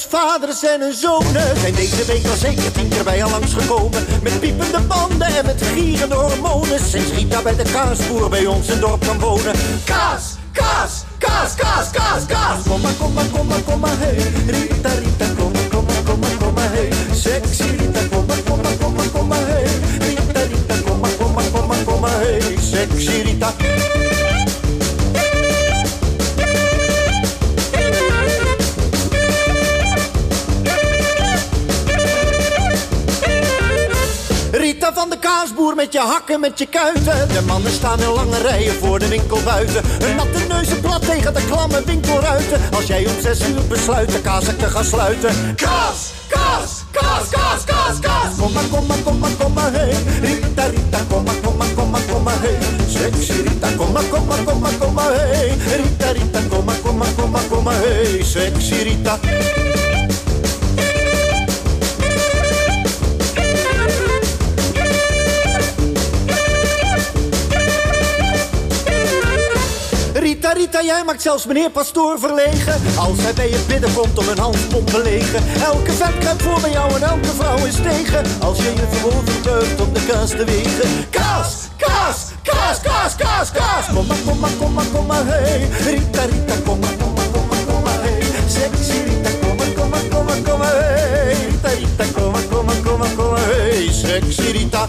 Vaders en hun zonen zijn deze week al zeker tien keer bij al langsgekomen. Met piepende banden en met gierende hormonen. Sinds Rita bij de kaasboer bij ons in dorp kan wonen. Kaas, kaas, kaas, kaas, kaas, kaas. Kom maar, kom maar, kom maar, kom maar, hey. Rita, Rita, kom maar, kom maar, kom maar, kom maar, hey. Sexy Rita, kom maar, kom maar, kom maar, kom maar, hey. Rita, Rita, kom maar, kom maar, kom maar, kom maar, hey. Sexy Rita. Van de kaasboer met je hakken, met je kuiten. De mannen staan in lange rijen voor de winkel buiten. Hun natte neuzen plat tegen de klamme winkelruiten. Als jij om zes uur besluit de kaashak te gaan sluiten. Kaas, kaas, kaas, kaas, kaas, kaas. Kom maar, kom maar, kom maar, kom maar, hey. Rita, Rita, kom maar, kom maar, kom maar, kom maar, hey. Sexy Rita, kom maar, kom maar, kom maar, kom maar, hey. Rita, Rita, kom maar, kom maar, kom maar, kom maar, hey. Sexy Rita. Rita, jij maakt zelfs meneer Pastoor verlegen. Als hij bij je bidden komt om een handpomp te legen. Elke vet kruipt voor bij jou en elke vrouw is tegen. Als je je vermogen teugt om de kaas te wegen. Kaas, kaas, kaas, kaas, kaas, kaas. Kom maar, kom maar, kom maar, kom maar, hey. Rita, Rita, kom maar, kom maar, kom maar, kom maar, hey. Sexy Rita, kom maar, kom maar, kom maar, kom maar, hey. Rita, Rita, kom maar, kom maar, kom maar, kom maar, hey. Sexy Rita.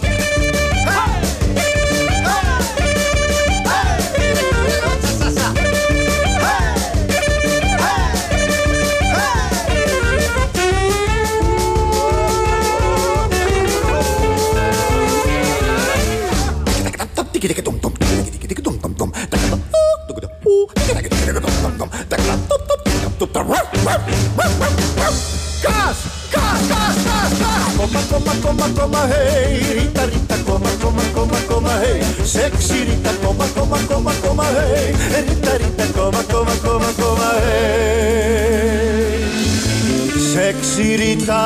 Kaas, kaas, kaas, kaas. Kom maar, kom maar, kom maar, kom maar, hey. Rita, Rita, kom maar, kom maar, kom maar, kom maar, hey. Sexy Rita, kom maar, kom maar, kom maar, kom maar, hey. Rita, Rita, kom maar, kom maar, kom maar, kom maar, hey. Sexy Rita.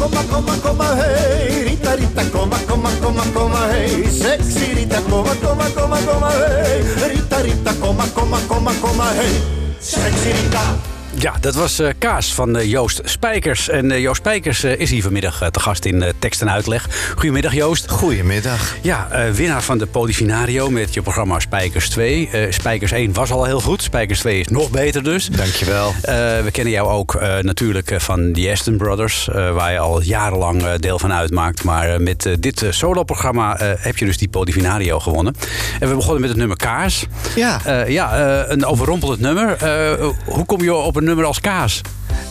Kaas! Kom maar, kom maar, kom maar, kom maar, hey. Rita, Rita, kom maar, kom maar, kom maar, kom maar, hey. Sexy Rita, kom maar, kom maar, kom maar, kom maar, hey. Rita, Rita, kom maar, kom maar, kom maar, kom maar, hey. Sexy Rita. Ja, dat was eh, Kaas van eh, Joost Spijkers. En eh, Joost Spijkers is hier vanmiddag te gast in tekst en uitleg. Goedemiddag Joost. Goedemiddag. Ja, winnaar van de Polifinario met je programma Spijkers 2. Eh, Spijkers 1 was al heel goed. Spijkers 2 is nog beter dus. Dankjewel. We kennen jou ook natuurlijk van The Aston Brothers, waar je al jarenlang deel van uitmaakt. Maar met dit soloprogramma heb je dus die Polifinario gewonnen. En we begonnen met het nummer Kaas. Ja. Ja, een overrompelend nummer. Hoe kom je op een nummer als Kaas?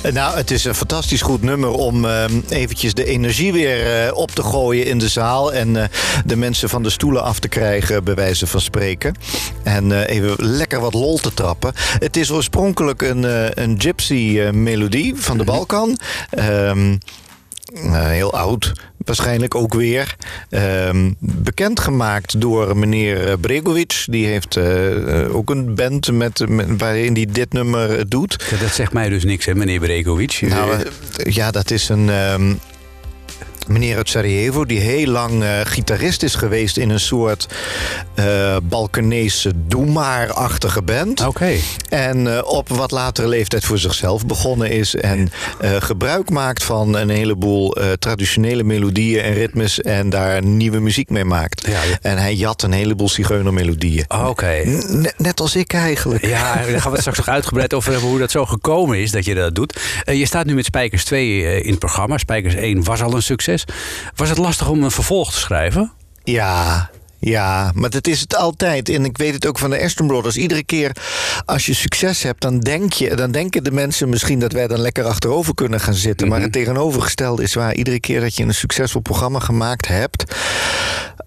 Eh, Nou, het is een fantastisch goed nummer om eh, eventjes de energie weer eh, op te gooien in de zaal. En de mensen van de stoelen af te krijgen, bij wijze van spreken. En even lekker wat lol te trappen. Het is oorspronkelijk een, een gypsy melodie van de Balkan. Ehm eh, heel oud, waarschijnlijk ook weer. Ehm bekendgemaakt door meneer eh, Bregovic. Die heeft eh, eh, ook een band met, met, waarin hij dit nummer eh, doet. Ja, dat zegt mij dus niks, hè, meneer Bregovic. Nou, Eh, eh, ja, dat is een. ehm, meneer uit Sarajevo, die heel lang eh, gitarist is geweest in een soort eh Balkanese doe-maar-achtige band. Oké. En eh, op wat latere leeftijd voor zichzelf begonnen is. En gebruik maakt van een heleboel traditionele melodieën en ritmes. En daar nieuwe muziek mee maakt. Ja, ja. En hij jat een heleboel zigeunermelodieën. Oké. N- Net als ik eigenlijk. Ja, daar gaan we het straks nog uitgebreid over hebben hoe dat zo gekomen is dat je dat doet. Je staat nu met Spijkers 2 eh, in het programma. Spijkers 1 was al een succes. Was het lastig om een vervolg te schrijven? Ja, Ja, maar dat is het altijd. En ik weet het ook van de Aston Brothers. Iedere keer als je succes hebt, dan, denk je, dan denken de mensen misschien dat wij dan lekker achterover kunnen gaan zitten. Maar het tegenovergestelde is waar. Iedere keer dat je een succesvol programma gemaakt hebt,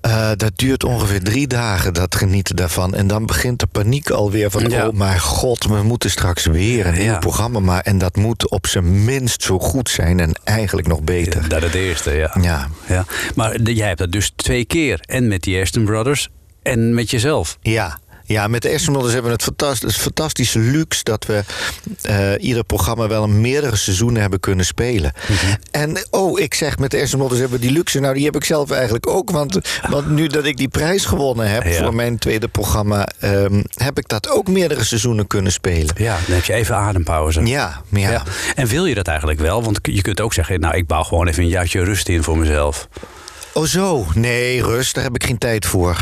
eh, dat duurt ongeveer drie dagen, dat genieten daarvan. En dan begint de paniek alweer van, Ja. oh mijn god, we moeten straks weer een nieuw Ja. programma maken. En dat moet op zijn minst zo goed zijn en eigenlijk nog beter. Dat het eerste, ja. Ja. ja. Maar jij hebt dat dus twee keer. En met die Aston Brothers en met jezelf. Ja. Ja, met de Aston Brothers hebben we het fantastisch, het fantastische luxe dat we eh, ieder programma wel een meerdere seizoenen hebben kunnen spelen. Mhm. En oh, ik zeg met de Aston Brothers hebben we die luxe. Nou, die heb ik zelf eigenlijk ook. Want, want nu dat ik die prijs gewonnen heb Ja. voor mijn tweede programma, ehm, heb ik dat ook meerdere seizoenen kunnen spelen. Ja, dan heb je even adempauze. Ja, ja. Ja. En wil je dat eigenlijk wel? Want je kunt ook zeggen, nou, ik bouw gewoon even een jaartje rust in voor mezelf. Oh zo, nee, rust, daar heb ik geen tijd voor.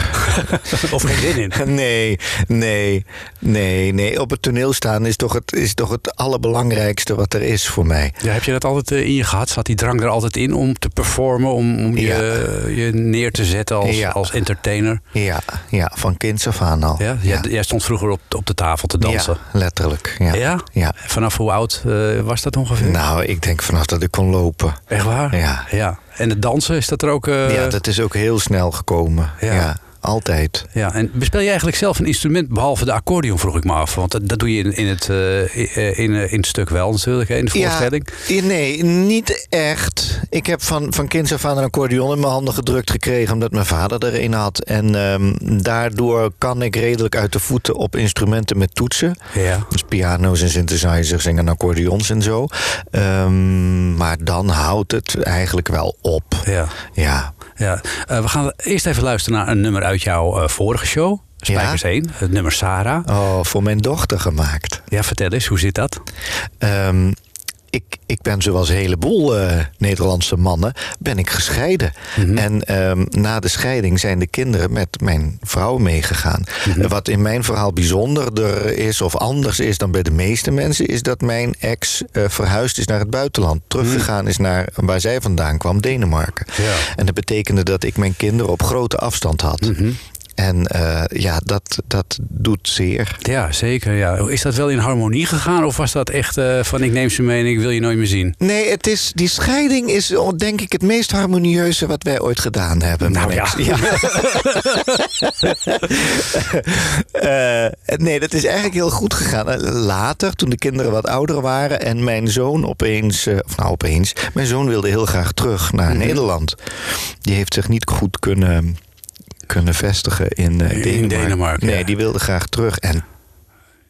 Of geen zin in. Nee, nee, nee, nee. Op het toneel staan is toch het, is toch het allerbelangrijkste wat er is voor mij. Ja, heb je dat altijd eh, in je gehad? Zat die drang er altijd in om te performen, om, om je, je neer te zetten als, Ja. als entertainer? Ja, ja, van kinds af aan al. Ja? Jij, jij stond vroeger op, op de tafel te dansen. Ja, letterlijk. Ja. Ja? Ja. Vanaf hoe oud eh, was dat ongeveer? Nou, ik denk vanaf dat ik kon lopen. Echt waar? Ja. ja. En het dansen, is dat er ook... eh, ja, dat is ook heel snel gekomen. Ja. Ja, altijd. Ja, en bespeel je eigenlijk zelf een instrument behalve de accordeon, vroeg ik me af. Want dat, dat doe je in, in, het, eh, in, eh, in het stuk wel natuurlijk, in de voorstelling. Ja, nee, niet echt. Ik heb van, van kinds af aan een accordeon in mijn handen gedrukt gekregen... omdat mijn vader er een had. En ehm, daardoor kan ik redelijk uit de voeten op instrumenten met toetsen. Ja. Dus piano's en synthesizers en accordeons en zo. Ehm, maar dan houdt het eigenlijk wel op. Ja. Ja. Ja. Eh, we gaan eerst even luisteren naar een nummer uit jouw eh, vorige show. Spijkers 1, het nummer Sarah. Oh, voor mijn dochter gemaakt. Ja, vertel eens, hoe zit dat? Ehm, ik, ik ben zoals een heleboel eh, Nederlandse mannen, ben ik gescheiden. En ehm, na de scheiding zijn de kinderen met mijn vrouw meegegaan. Eh, Wat in mijn verhaal bijzonderder is of anders is dan bij de meeste mensen... is dat mijn ex eh, verhuisd is naar het buitenland. Teruggegaan is naar waar zij vandaan kwam, Denemarken. Ja. En dat betekende dat ik mijn kinderen op grote afstand had. En eh, ja, dat, dat doet zeer. Ja, zeker. Ja. Is dat wel in harmonie gegaan? Of was dat echt eh, van ik neem ze mee en ik wil je nooit meer zien? Nee, het is, die scheiding is oh, denk ik het meest harmonieuze wat wij ooit gedaan hebben. Nou ja. Eh, nee, dat is eigenlijk heel goed gegaan. Later, toen de kinderen wat ouder waren en mijn zoon opeens, of nou opeens, mijn zoon wilde heel graag terug naar Mhm. Nederland. Die heeft zich niet goed kunnen, kunnen vestigen in, eh, In Denemarken. Denemarken, Nee, ja. die wilde graag terug. En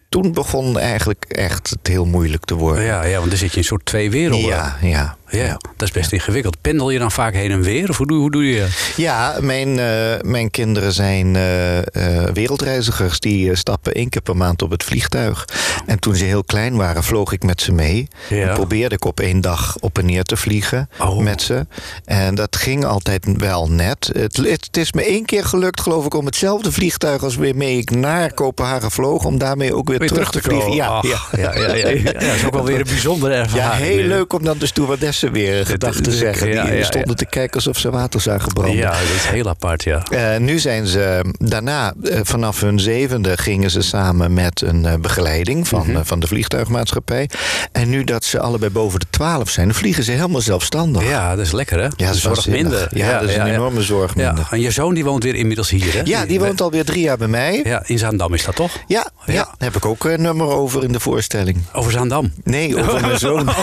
toen begon eigenlijk echt het heel moeilijk te worden. Ja, ja, want dan zit je in een soort twee werelden. ja, ja. Ja, dat is best ingewikkeld. Pendel je dan vaak heen en weer? Of hoe doe, hoe doe je dat? Ja, mijn, eh, mijn kinderen zijn eh, eh, wereldreizigers. Die stappen één keer per maand op het vliegtuig. En toen ze heel klein waren, vloog ik met ze mee. Ja. En probeerde ik op één dag op en neer te vliegen Oh. met ze. En dat ging altijd wel net. Het, het is me één keer gelukt, geloof ik, om hetzelfde vliegtuig als waarmee ik naar Kopenhagen vloog... om daarmee ook weer, Weer terug, te vliegen. Ja, Ach, ja. ja, ja, ja, ja. dat is ook wel weer een bijzondere Ja, ervaring. heel weer. leuk om dan de stewardesse weer gedag te is- zeggen. ja, Die ja, ja. stonden te kijken alsof ze water zagen branden. Ja, dat is heel apart, ja. Eh, nu zijn ze daarna, eh, vanaf hun zevende, gingen ze samen met een eh, begeleiding van, Mhm. van de vliegtuigmaatschappij. En nu dat ze allebei boven de twaalf zijn, vliegen ze helemaal zelfstandig. Ja, dat is lekker, hè? Ja, dat is zorg minder. Ja, dat is een enorme zorg minder. en je zoon die woont weer inmiddels hier, hè? Ja, die woont alweer drie jaar bij mij. Ja, in Zaandam is dat toch? Ja, ja. Ja. daar heb ik ook een nummer over in de voorstelling. Over Zaandam. Nee, over mijn zoon.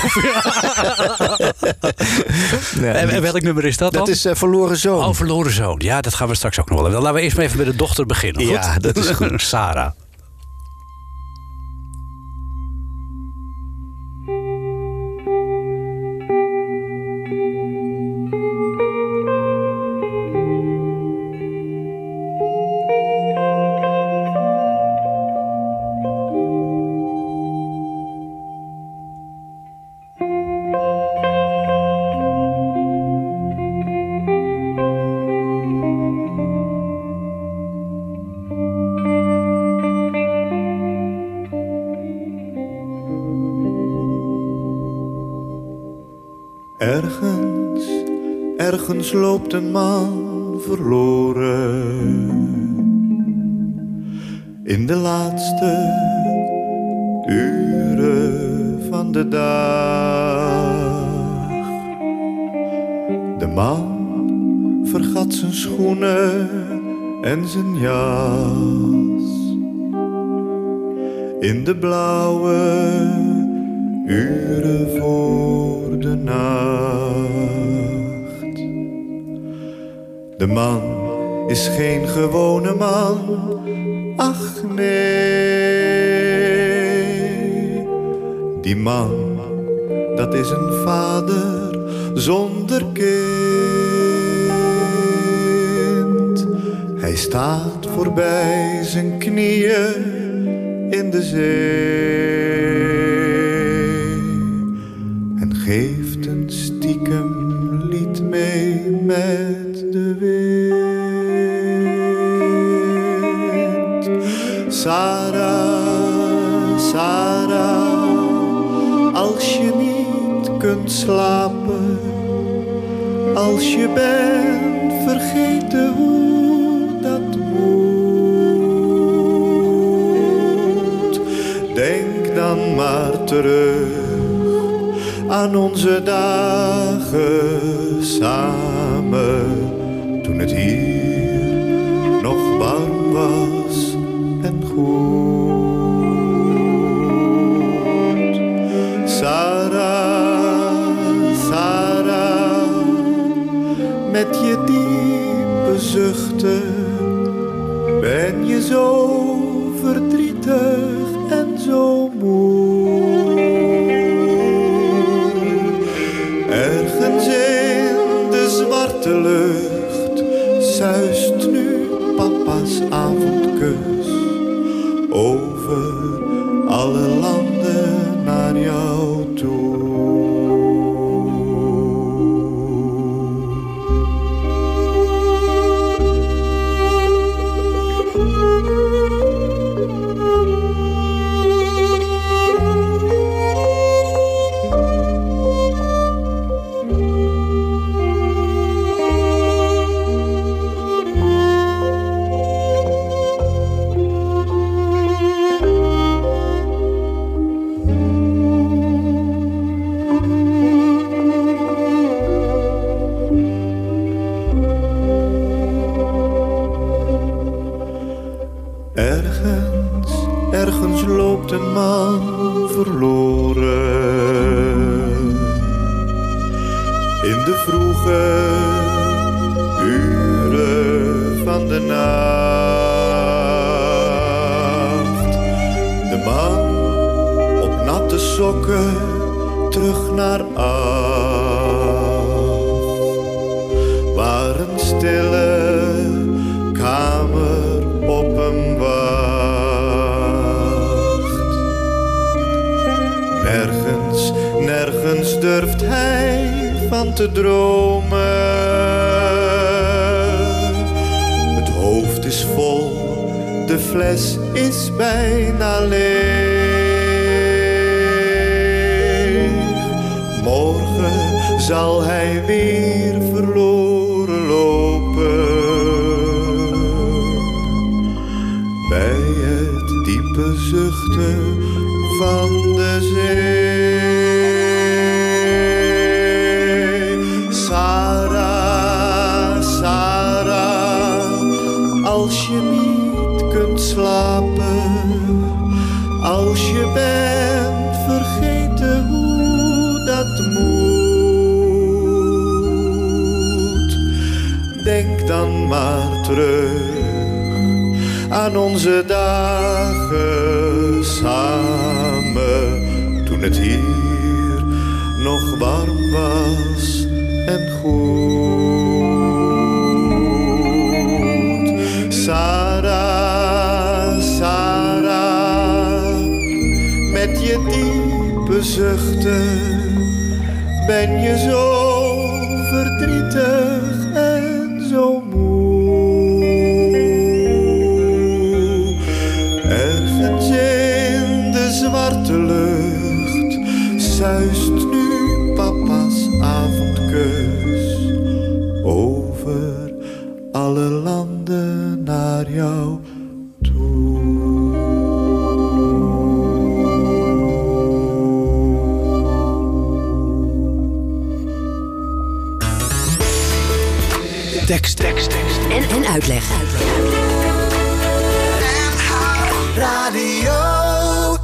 Nee, en, welk nummer is dat dan? dat is eh, Verloren Zoon. Oh, verloren zoon. Ja, dat gaan we straks ook nog wel. Laten we eerst maar even met de dochter beginnen. Goed? Ja, dat is goed. Sarah. Loopt een man verloren. In de laatste uren van de dag. De man vergat zijn schoenen en zijn jas. In de blauwe uren voor de nacht. De man is geen gewone man, ach nee. Die man, dat is een vader zonder kind. Hij staat voorbij zijn knieën in de zee en geeft een stiekem slapen, als je bent vergeten hoe dat moet, denk dan maar terug aan onze dagen samen, toen het hier nog warm was en goed. Met je diepe zuchten. Ben je zo denk dan maar terug aan onze dagen samen, toen het hier nog warm was en goed. Sarah, Sarah, met je diepe zuchten ben je zo Tekst, tekst. En, en uitleg.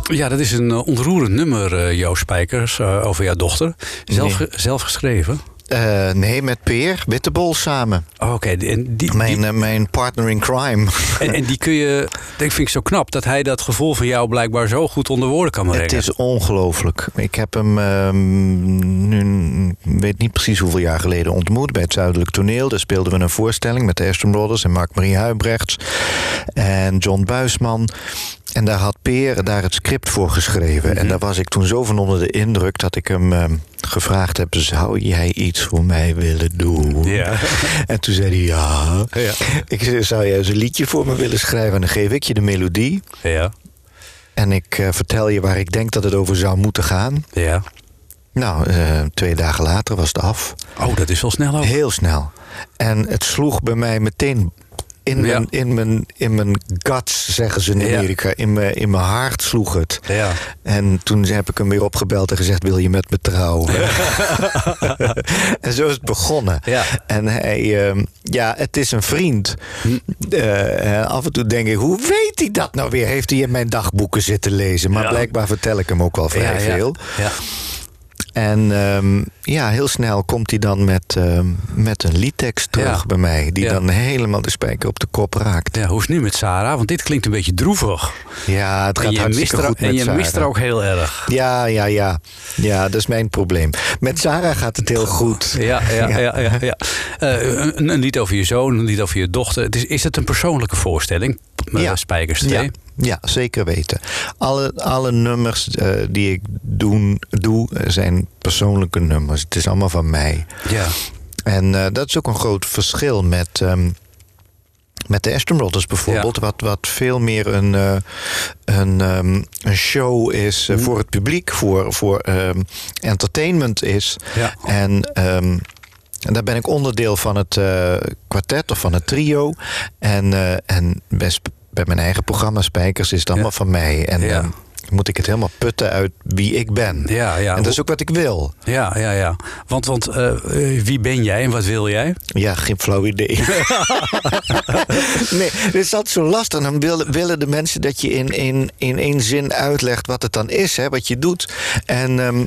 Ja, dat is een eh, ontroerend nummer, eh Joost Spijkers, eh, over jouw dochter. Zelf, zelf geschreven. Eh, nee, met Peer Wittebol samen. Oh, Oké, die- en die, Mijn, die- eh, mijn partner in crime. en, en die kun je, dat vind ik zo knap, dat hij dat gevoel van jou blijkbaar zo goed onder woorden kan brengen. Het is ongelooflijk. Ik heb hem ehm, nu, ik weet niet precies hoeveel jaar geleden ontmoet bij het Zuidelijk Toneel. Daar speelden we een voorstelling met de Aston Brothers en Mark-Marie Huibrechts en John Buisman. En daar had Peer daar het script voor geschreven. Mhm. En daar was ik toen zo van onder de indruk dat ik hem ehm, gevraagd heb: zou jij iets voor mij willen doen? Ja. En toen zei hij ja. Ja. Ik zei: zou jij eens een liedje voor me willen schrijven? En dan geef ik je de melodie. Ja, En ik eh, vertel je waar ik denk dat het over zou moeten gaan. ja. Nou, eh, twee dagen later was het af. Oh, dat is wel snel ook. Heel snel. En het sloeg bij mij meteen in, Ja. mijn, in, mijn, in mijn guts, zeggen ze in Ja. Amerika. In, mijn, in mijn hart sloeg het. Ja. En toen heb ik hem weer opgebeld en gezegd: Wil je met me trouwen? en zo is het begonnen. En hij, ehm, ja, het is een vriend. Eh, en af en toe denk ik: Hoe weet hij dat nou weer? Heeft hij in mijn dagboeken zitten lezen? Maar blijkbaar vertel ik hem ook wel vrij veel. Ja. En ehm, ja, heel snel komt hij dan met, ehm, met een liedtekst terug Ja. bij mij. Die Ja. dan helemaal de spijker op de kop raakt. ja, hoe is het nu met Sarah? Want dit klinkt een beetje droevig. Ja, het En gaat er, goed en je mist er ook heel erg. Ja, ja, ja. Ja, dat is mijn probleem. Met Sarah gaat het heel goed. Ja, ja, ja. ja, ja, Eh, een, een lied over je zoon, een lied over je dochter. Het is, is het een persoonlijke voorstelling, eh, Ja. Spijkers 2? Ja, ja, zeker weten. Alle, alle nummers eh, die ik doen, doe eh, persoonlijke nummers. Het is allemaal van mij. Ja. En eh, dat is ook een groot verschil met, ehm, met de Aston Brothers bijvoorbeeld. Wat, wat veel meer een, eh, een, ehm, een show is eh, voor het publiek, voor, voor ehm, entertainment is. Ja. En, en daar ben ik onderdeel van het eh, kwartet of van het trio. En, en bij, sp- bij mijn eigen programma Spijkers is het allemaal van mij. En moet ik het helemaal putten uit wie ik ben. Ja, ja. En dat is ook wat ik wil. Ja, ja, ja. Want, want eh, eh, wie ben jij en wat wil jij? Ja, geen flauw idee. nee, het is altijd zo lastig. Dan willen, willen de mensen dat je in, in, in één zin uitlegt wat het dan is, hè, wat je doet. En ehm,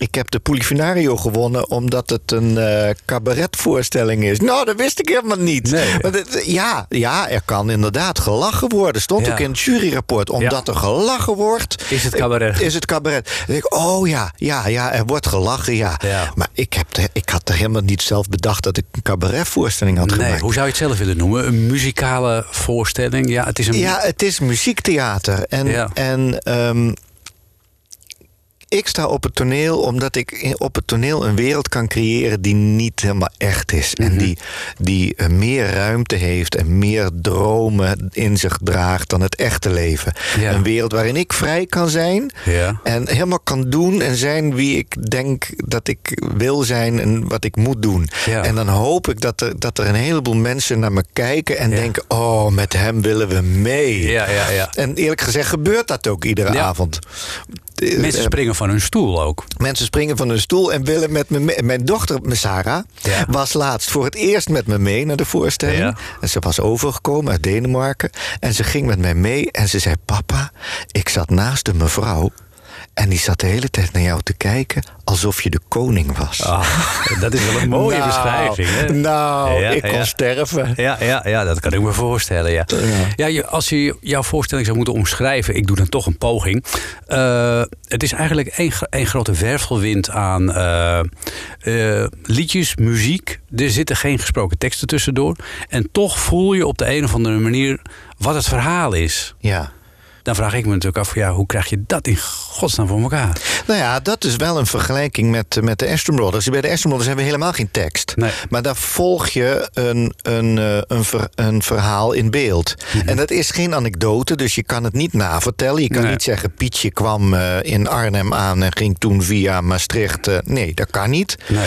ik heb de Polifinario gewonnen omdat het een eh cabaretvoorstelling is. Nou, dat wist ik helemaal niet. Nee. Maar ja, ja, er kan inderdaad gelachen worden. Stond Ja. ook in het juryrapport. Omdat er gelachen wordt... Is het cabaret. Is het cabaret. Dan denk ik, oh ja, ja, ja, er wordt gelachen, ja. Ja. Maar ik, heb er- ik had er helemaal niet zelf bedacht dat ik een cabaretvoorstelling had Nee, gemaakt. hoe zou je het zelf willen noemen? Een muzikale voorstelling? Ja, het is een... Ja, het is muziektheater. En, Ja. en ehm, ik sta op het toneel omdat ik op het toneel een wereld kan creëren die niet helemaal echt is. Mhm. En die, die eh, meer ruimte heeft en meer dromen in zich draagt dan het echte leven. Ja. Een wereld waarin ik vrij kan zijn. Ja. En helemaal kan doen en zijn wie ik denk dat ik wil zijn en wat ik moet doen. Ja. En dan hoop ik dat er, dat er een heleboel mensen naar me kijken en denken: oh, met hem willen we mee. Ja, ja, ja. En eerlijk gezegd gebeurt dat ook iedere Ja. avond. Eh, Mensen springen van hun stoel ook. Mensen springen van hun stoel en willen met me mee. Mijn dochter, Sarah, Ja. was laatst voor het eerst met me mee naar de voorstelling. Ja. En ze was overgekomen uit Denemarken. En ze ging met mij mee en ze zei: Papa, ik zat naast een mevrouw. En die zat de hele tijd naar jou te kijken alsof je de koning was. Ah, dat is wel een mooie Nou, beschrijving. Hè? Nou, Ja, ik kon ja. sterven. Ja, ja, ja, dat kan ik me voorstellen. Ja. Ja. als je jouw voorstelling zou moeten omschrijven, ik doe dan toch een poging. Eh, het is eigenlijk één grote wervelwind aan eh, eh, liedjes, muziek. Er zitten geen gesproken teksten tussendoor. En toch voel je op de een of andere manier wat het verhaal is. Ja. Dan vraag ik me natuurlijk af, ja, hoe krijg je dat in godsnaam voor elkaar? Nou ja, dat is wel een vergelijking met, met de Aston Brothers. Bij de Aston Brothers hebben we helemaal geen tekst. Nee. Maar daar volg je een, een, eh, een, ver- een verhaal in beeld. Mhm. En dat is geen anekdote, dus je kan het niet navertellen. Je kan Nee. niet zeggen, Pietje kwam eh, in Arnhem aan en ging toen via Maastricht. eh, nee, dat kan niet. Nee.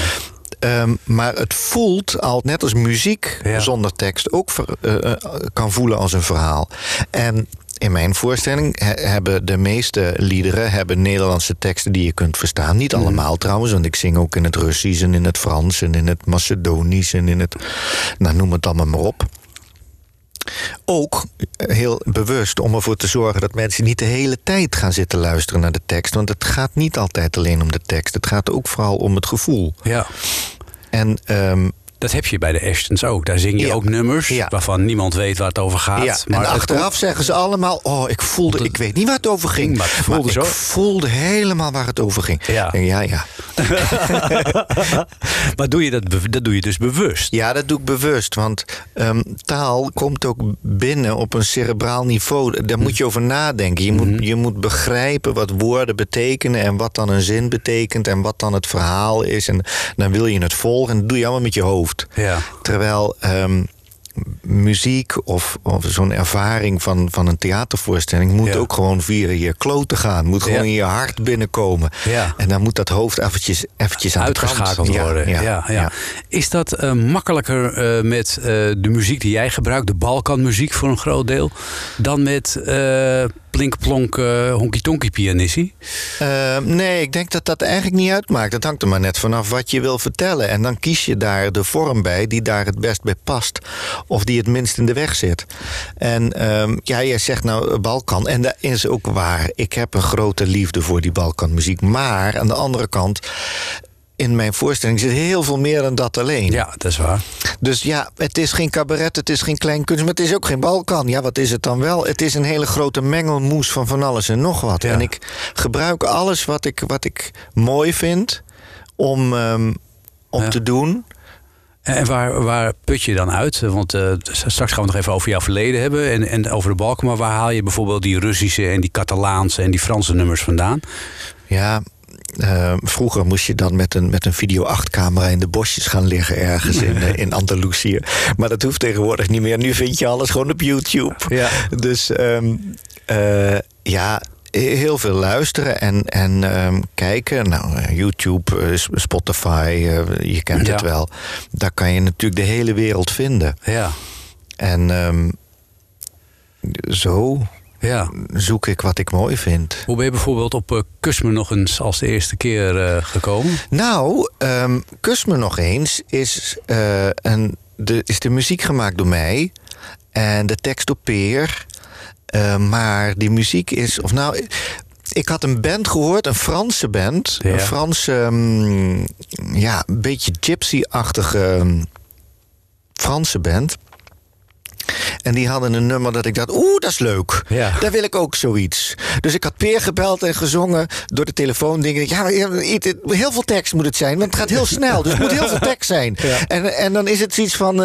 Ehm, maar het voelt al, net als muziek Ja. zonder tekst, ook ver- kan voelen als een verhaal. En in mijn voorstelling he- hebben de meeste liederen hebben Nederlandse teksten die je kunt verstaan. Niet allemaal trouwens, want ik zing ook in het Russisch en in het Frans en in het Macedonisch en in het. Nou, noem het allemaal maar op. Ook eh, heel bewust om ervoor te zorgen dat mensen niet de hele tijd gaan zitten luisteren naar de tekst. Want het gaat niet altijd alleen om de tekst. Het gaat ook vooral om het gevoel. Ja. En ehm, Dat heb je bij de Ashtons ook. Daar zing je Ja. ook nummers Ja. waarvan niemand weet waar het over gaat. Ja, maar en achteraf zeggen ze allemaal... oh, ik voelde... het- Ik weet niet waar het over ging. Maar het voelde ik zo. voelde helemaal waar het over ging. Ja. En ja, ja. Maar doe je dat, dat doe je dus bewust. Ja, dat doe ik bewust. Want ehm, taal komt ook binnen op een cerebraal niveau. Daar moet je over nadenken. Je, moet, je moet begrijpen wat woorden betekenen... en wat dan een zin betekent... en wat dan het verhaal is. En dan wil je het volgen. En dat doe je allemaal met je hoofd. Ja. Terwijl ehm, muziek of, of zo'n ervaring van, van een theatervoorstelling... moet Ja. ook gewoon via je kloten gaan. Moet gewoon Ja. in je hart binnenkomen. Ja. En dan moet dat hoofd eventjes, eventjes aan de kant. Uitgeschakeld worden. Ja, ja, ja, ja. Is dat eh, makkelijker eh, met eh, de muziek die jij gebruikt, de Balkanmuziek voor een groot deel, dan met plink-plonk eh honky-tonky pianissie? Eh, nee, ik denk dat dat eigenlijk niet uitmaakt. Het hangt er maar net vanaf wat je wil vertellen. En dan kies je daar de vorm bij die daar het best bij past. Of die het minst in de weg zit. En ehm, ja, jij zegt nou eh, Balkan. En dat is ook waar. Ik heb een grote liefde voor die Balkanmuziek. Maar aan de andere kant... In mijn voorstelling zit heel veel meer dan dat alleen. Ja, dat is waar. Dus ja, het is geen cabaret, het is geen klein kunst, maar het is ook geen Balkan. Ja, wat is het dan wel? Het is een hele grote mengelmoes van van alles en nog wat. Ja. En ik gebruik alles wat ik, wat ik mooi vind om, ehm, om Ja. te doen. En en waar, waar put je dan uit? Want eh, straks gaan we nog even over jouw verleden hebben en, en over de Balkan. Maar waar haal je bijvoorbeeld die Russische en die Catalaanse en die Franse nummers vandaan? Ja, eh, vroeger moest je dan met een, met een video 8-camera in de bosjes gaan liggen ergens in, eh, in Andalusië. Maar dat hoeft tegenwoordig niet meer. Nu vind je alles gewoon op YouTube. Ja. Dus ehm, eh, ja, heel veel luisteren en, en ehm, kijken. Nou, eh, YouTube, Spotify, je kent Ja. het wel. Daar kan je natuurlijk de hele wereld vinden. Ja, En ehm, zo ja. zoek ik wat ik mooi vind. Hoe ben je bijvoorbeeld op eh, Kus me nog eens als de eerste keer eh, gekomen? Nou, ehm, Kus me nog eens is, eh, een, de, is de muziek gemaakt door mij. En de tekst door Peer. Eh, maar die muziek is... Of nou, ik had een band gehoord, een Franse band. Ja. Een Franse, mm, ja, een beetje gypsy-achtige Franse band. En die hadden een nummer dat ik dacht, oeh, dat is leuk. Ja. Daar wil ik ook zoiets. Dus ik had Peer gebeld en gezongen door de telefoon. Ik, ja, heel veel tekst moet het zijn, want het gaat heel snel. Dus het moet heel veel tekst zijn. En, en dan is het zoiets van...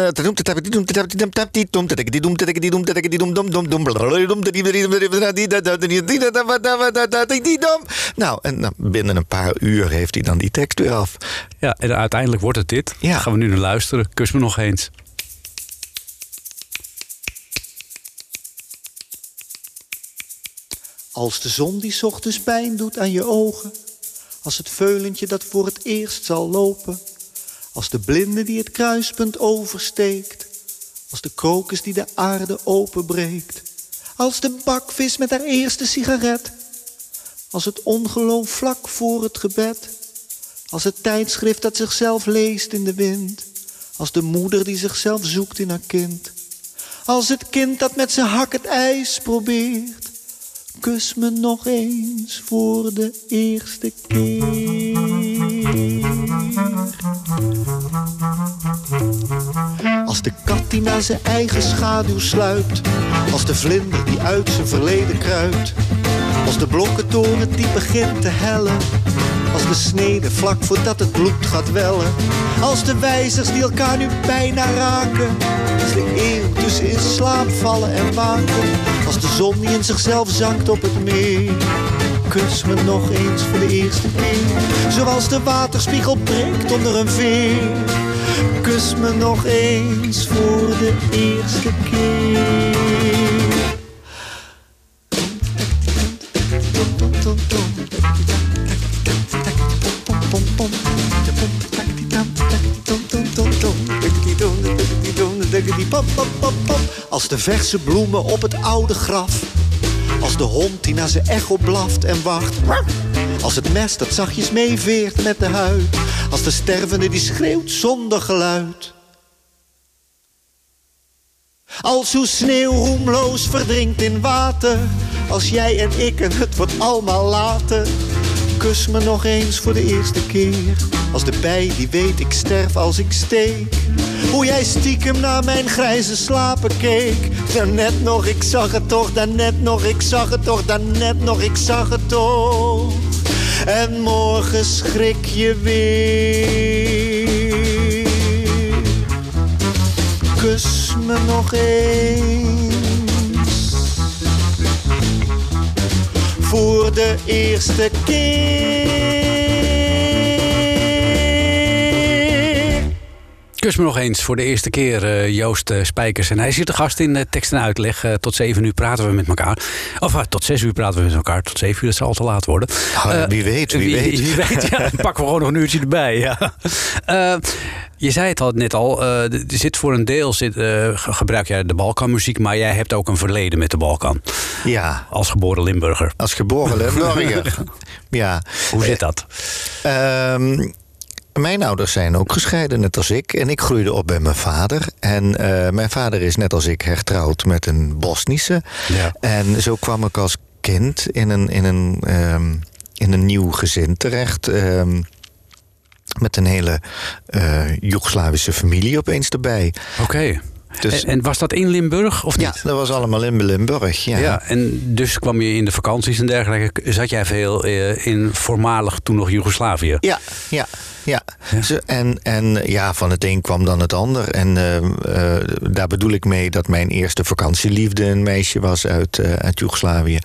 Nou, en binnen een paar uur heeft hij dan die tekst weer af. Ja, en uiteindelijk wordt het dit. Ja. Gaan we nu naar luisteren. Kus me nog eens. Als de zon die ochtends pijn doet aan je ogen. Als het veulentje dat voor het eerst zal lopen. Als de blinde die het kruispunt oversteekt. Als de krokus die de aarde openbreekt. Als de bakvis met haar eerste sigaret. Als het ongeloof vlak voor het gebed. Als het tijdschrift dat zichzelf leest in de wind. Als de moeder die zichzelf zoekt in haar kind. Als het kind dat met zijn hak het ijs probeert. Kus me nog eens voor de eerste keer. Als de kat die naar zijn eigen schaduw sluipt. Als de vlinder die uit zijn verleden kruipt. Als de blokkentoren die begint te hellen. Als de snede vlak voordat het bloed gaat wellen. Als de wijzers die elkaar nu bijna raken. Als de eeuw tussen in slaap vallen en waken. Als de zon die in zichzelf zankt op het meer. Kus me nog eens voor de eerste keer. Zoals de waterspiegel breekt onder een veer. Kus me nog eens voor de eerste keer. Als de verse bloemen op het oude graf Als de hond die naar zijn echo blaft en wacht. Als het mes dat zachtjes meeveert met de huid. Als de stervende die schreeuwt zonder geluid. Als uw sneeuw roemloos verdrinkt in water. Als jij en ik en het wordt allemaal later. Kus me nog eens voor de eerste keer. Als de bij die weet ik sterf als ik steek. Hoe jij stiekem naar mijn grijze slapen keek. Daarnet nog, ik zag het toch, daarnet nog, ik zag het toch, daarnet nog, ik zag het toch. En morgen schrik je weer. Kus me nog eens. Voor de eerste keer. Kus me nog eens voor de eerste keer, eh, Joost eh, Spijkers. En hij zit de gast in eh, tekst en uitleg. Tot zeven uur praten we met elkaar. Of tot zes uur praten we met elkaar. Tot zeven uur, dat zal al te laat worden. Ah, wie weet, wie weet. Wie weet, ja. Dan pakken we gewoon nog een uurtje erbij. Ja. Je zei het al net al. er zit voor een deel zit, ge- gebruik jij de Balkanmuziek. Maar jij hebt ook een verleden met de Balkan. Ja, Als geboren Limburger. als geboren Limburger. ja. Hoe zit dat? Ehm, mijn ouders zijn ook gescheiden, net als ik. En ik groeide op bij mijn vader. En eh, mijn vader is net als ik hertrouwd met een Bosnische. Ja. En zo kwam ik als kind in een, in een, ehm, in een nieuw gezin terecht. ehm, met een hele eh Joegoslavische familie opeens erbij. Oké. Dus- En, en was dat in Limburg of Ja, niet? dat was allemaal in Limburg. Ja. Ja. en dus kwam je in de vakanties en dergelijke. Zat jij veel eh, in voormalig toen nog Joegoslavië? Ja, ja, ja. En, en ja, van het een kwam dan het ander. En eh, eh, daar bedoel ik mee dat mijn eerste vakantieliefde een meisje was uit, eh, uit Joegoslavië.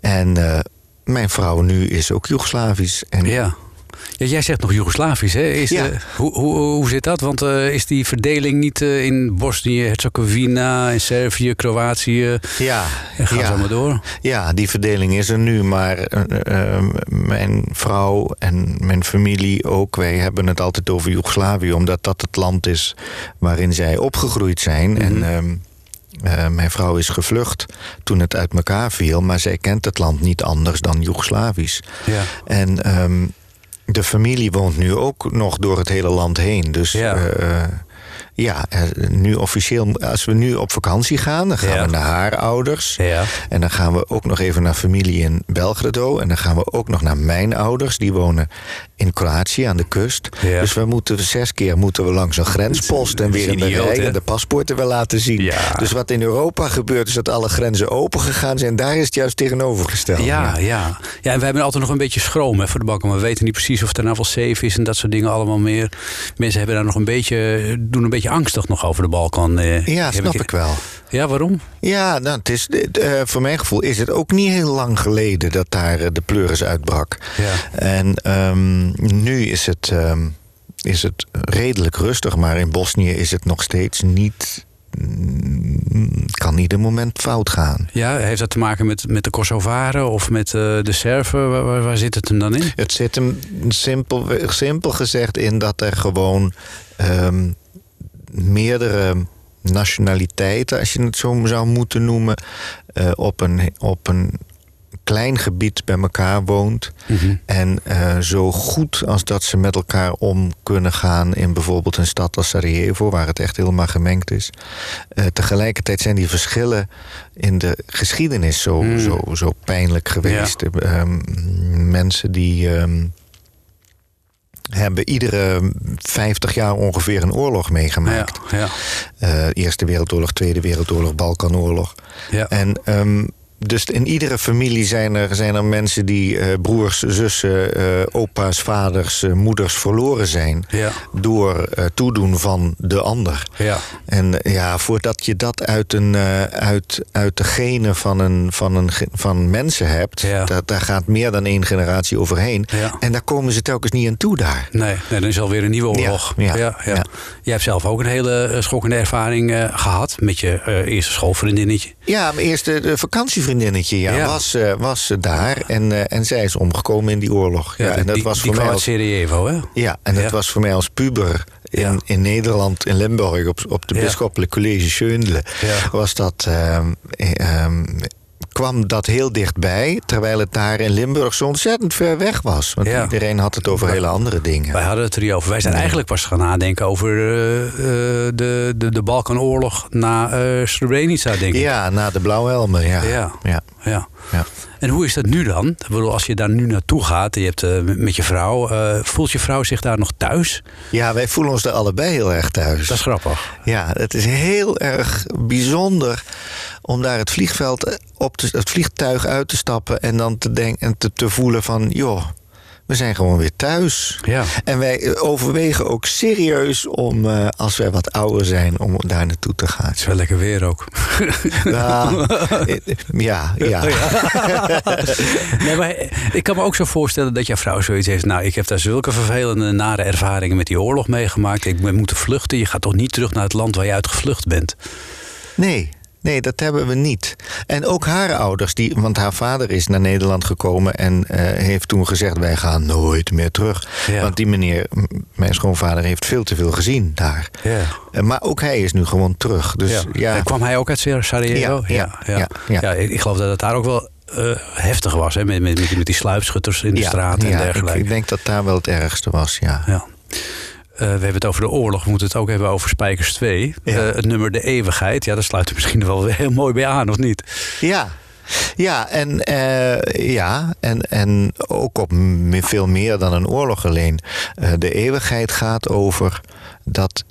En mijn vrouw nu is ook Joegoslavisch. En Ja. Ja, jij zegt nog Joegoslavisch, hè? Is, Ja. eh, hoe, hoe, hoe zit dat? Want eh, is die verdeling niet eh, in Bosnië, Herzegovina, in Servië, Kroatië? ja, En gaat ja. zo maar door. Ja, die verdeling is er nu. Maar mijn vrouw en mijn familie ook, wij hebben het altijd over Joegoslavië, omdat dat het land is waarin zij opgegroeid zijn. En ehm, eh, mijn vrouw is gevlucht toen het uit elkaar viel, maar zij kent het land niet anders dan Joegoslavisch. Ja. En ehm, de familie woont nu ook nog door het hele land heen. Dus Ja. eh, eh, ja, nu officieel, als we nu op vakantie gaan, dan gaan Ja. we naar haar ouders. Ja. En dan gaan we ook nog even naar familie in Belgrado. En dan gaan we ook nog naar mijn ouders. Die wonen in Kroatië aan de kust. Ja. Dus we moeten zes keer moeten we langs een grenspost en weer in de rij en de paspoorten weer laten zien. Dus wat in Europa gebeurt is dat alle grenzen open gegaan zijn. Daar is het juist tegenovergesteld. Ja, ja. ja, en wij hebben altijd nog een beetje schroom hè, voor de Balkan. We weten niet precies of er nou wel safe is en dat soort dingen allemaal meer. Mensen hebben daar nog een beetje, doen een beetje angstig nog over de Balkan. eh, Ja, snap ik wel. Ja, waarom? Ja, nou, het is, eh, voor mijn gevoel is het ook niet heel lang geleden dat daar eh, de pleuris uitbrak. Ja. En ehm, nu is het, ehm, is het redelijk rustig, maar in Bosnië is het nog steeds niet. mm, kan ieder moment fout gaan. Ja, heeft dat te maken met, met de Kosovaren of met eh, de Serven? Waar, waar, waar zit het hem dan in? Het zit hem simpel, simpel gezegd in dat er gewoon ehm, meerdere nationaliteiten, als je het zo zou moeten noemen, eh, op, een, op een klein gebied bij elkaar woont. En eh, zo goed als dat ze met elkaar om kunnen gaan in bijvoorbeeld een stad als Sarajevo, waar het echt helemaal gemengd is. Eh, tegelijkertijd zijn die verschillen in de geschiedenis zo, zo, zo pijnlijk geweest. Ehm, mensen die. ehm, hebben iedere 50 jaar ongeveer een oorlog meegemaakt. Ja, ja. Eh, Eerste Wereldoorlog, Tweede Wereldoorlog, Balkanoorlog. Ja. En ehm, dus in iedere familie zijn er, zijn er mensen die eh, broers, zussen, eh, opa's, vaders, eh, moeders verloren zijn. Ja. Door toedoen van de ander. Ja. En ja, voordat je dat uit, een, uit, uit de genen van, een, van, een, van mensen hebt, Ja. daar gaat meer dan één generatie overheen. Ja. En daar komen ze telkens niet aan toe daar. Nee, nee, dan is alweer een nieuwe oorlog. Ja, ja. Jij hebt zelf ook een hele schokkende ervaring eh, gehad met je eerste schoolvriendinnetje. Ja, mijn eerste de vakantievriendinnetje ja, Ja. was, eh, was daar. En, eh, en zij is omgekomen in die oorlog. Ja, en dat die, was die voor mij als, Sarajevo, hè? ja, en dat was voor mij als puber in, in Nederland, in Limburg, op, op de Ja. Bisschoppelijk College Schöndelen. Ja. Was dat ehm, eh, ehm, kwam dat heel dichtbij. Terwijl het daar in Limburg zo ontzettend ver weg was. Want Ja. iedereen had het over hele andere dingen. Wij hadden het er niet over. Wij zijn eigenlijk pas gaan nadenken over eh, eh, de, de, de Balkanoorlog na eh Srebrenica, denk ik. Ja, na de blauwhelmen, ja. Ja. ja. Ja. ja. En hoe is dat nu dan? Ik bedoel, als je daar nu naartoe gaat, je hebt met- je vrouw, voelt je vrouw zich daar nog thuis? Ja, wij voelen ons er allebei heel erg thuis. Dat is grappig. Ja, het is heel erg bijzonder om daar het vliegveld op te, het vliegtuig uit te stappen en dan te denken en te, te voelen van, joh, we zijn gewoon weer thuis. Ja. En wij overwegen ook serieus om, eh, als wij wat ouder zijn, om daar naartoe te gaan. Het is wel lekker weer ook. Ja, eh, ja, ja. Nee, maar ik kan me ook zo voorstellen dat jouw vrouw zoiets heeft. Nou, ik heb daar zulke vervelende, nare ervaringen met die oorlog meegemaakt. Ik ben moeten vluchten. Je gaat toch niet terug naar het land waar je uit gevlucht bent? Nee, nee, dat hebben we niet. En ook haar ouders, die, want haar vader is naar Nederland gekomen en eh, heeft toen gezegd: wij gaan nooit meer terug. Ja. Want die meneer, mijn schoonvader, heeft veel te veel gezien daar. Ja. Eh, Maar ook hij is nu gewoon terug. Dus ja, Ja. En kwam hij ook uit Sarajevo? Ja, ja, ja, ja. ik geloof dat het daar ook wel eh, heftig was. Hè? Met, met, met, die- sluipschutters in de straat en ja, ik, dergelijke. ik denk dat daar wel het ergste was, ja. Ja. Eh, we hebben het over de oorlog. We moeten het ook hebben over Spijkers 2. Ja. Eh, het nummer De Eeuwigheid. Ja, daar sluit er misschien wel heel mooi bij aan, of niet? Ja. Ja, en, eh, ja en, en ook op veel meer dan een oorlog alleen. De eeuwigheid gaat over dat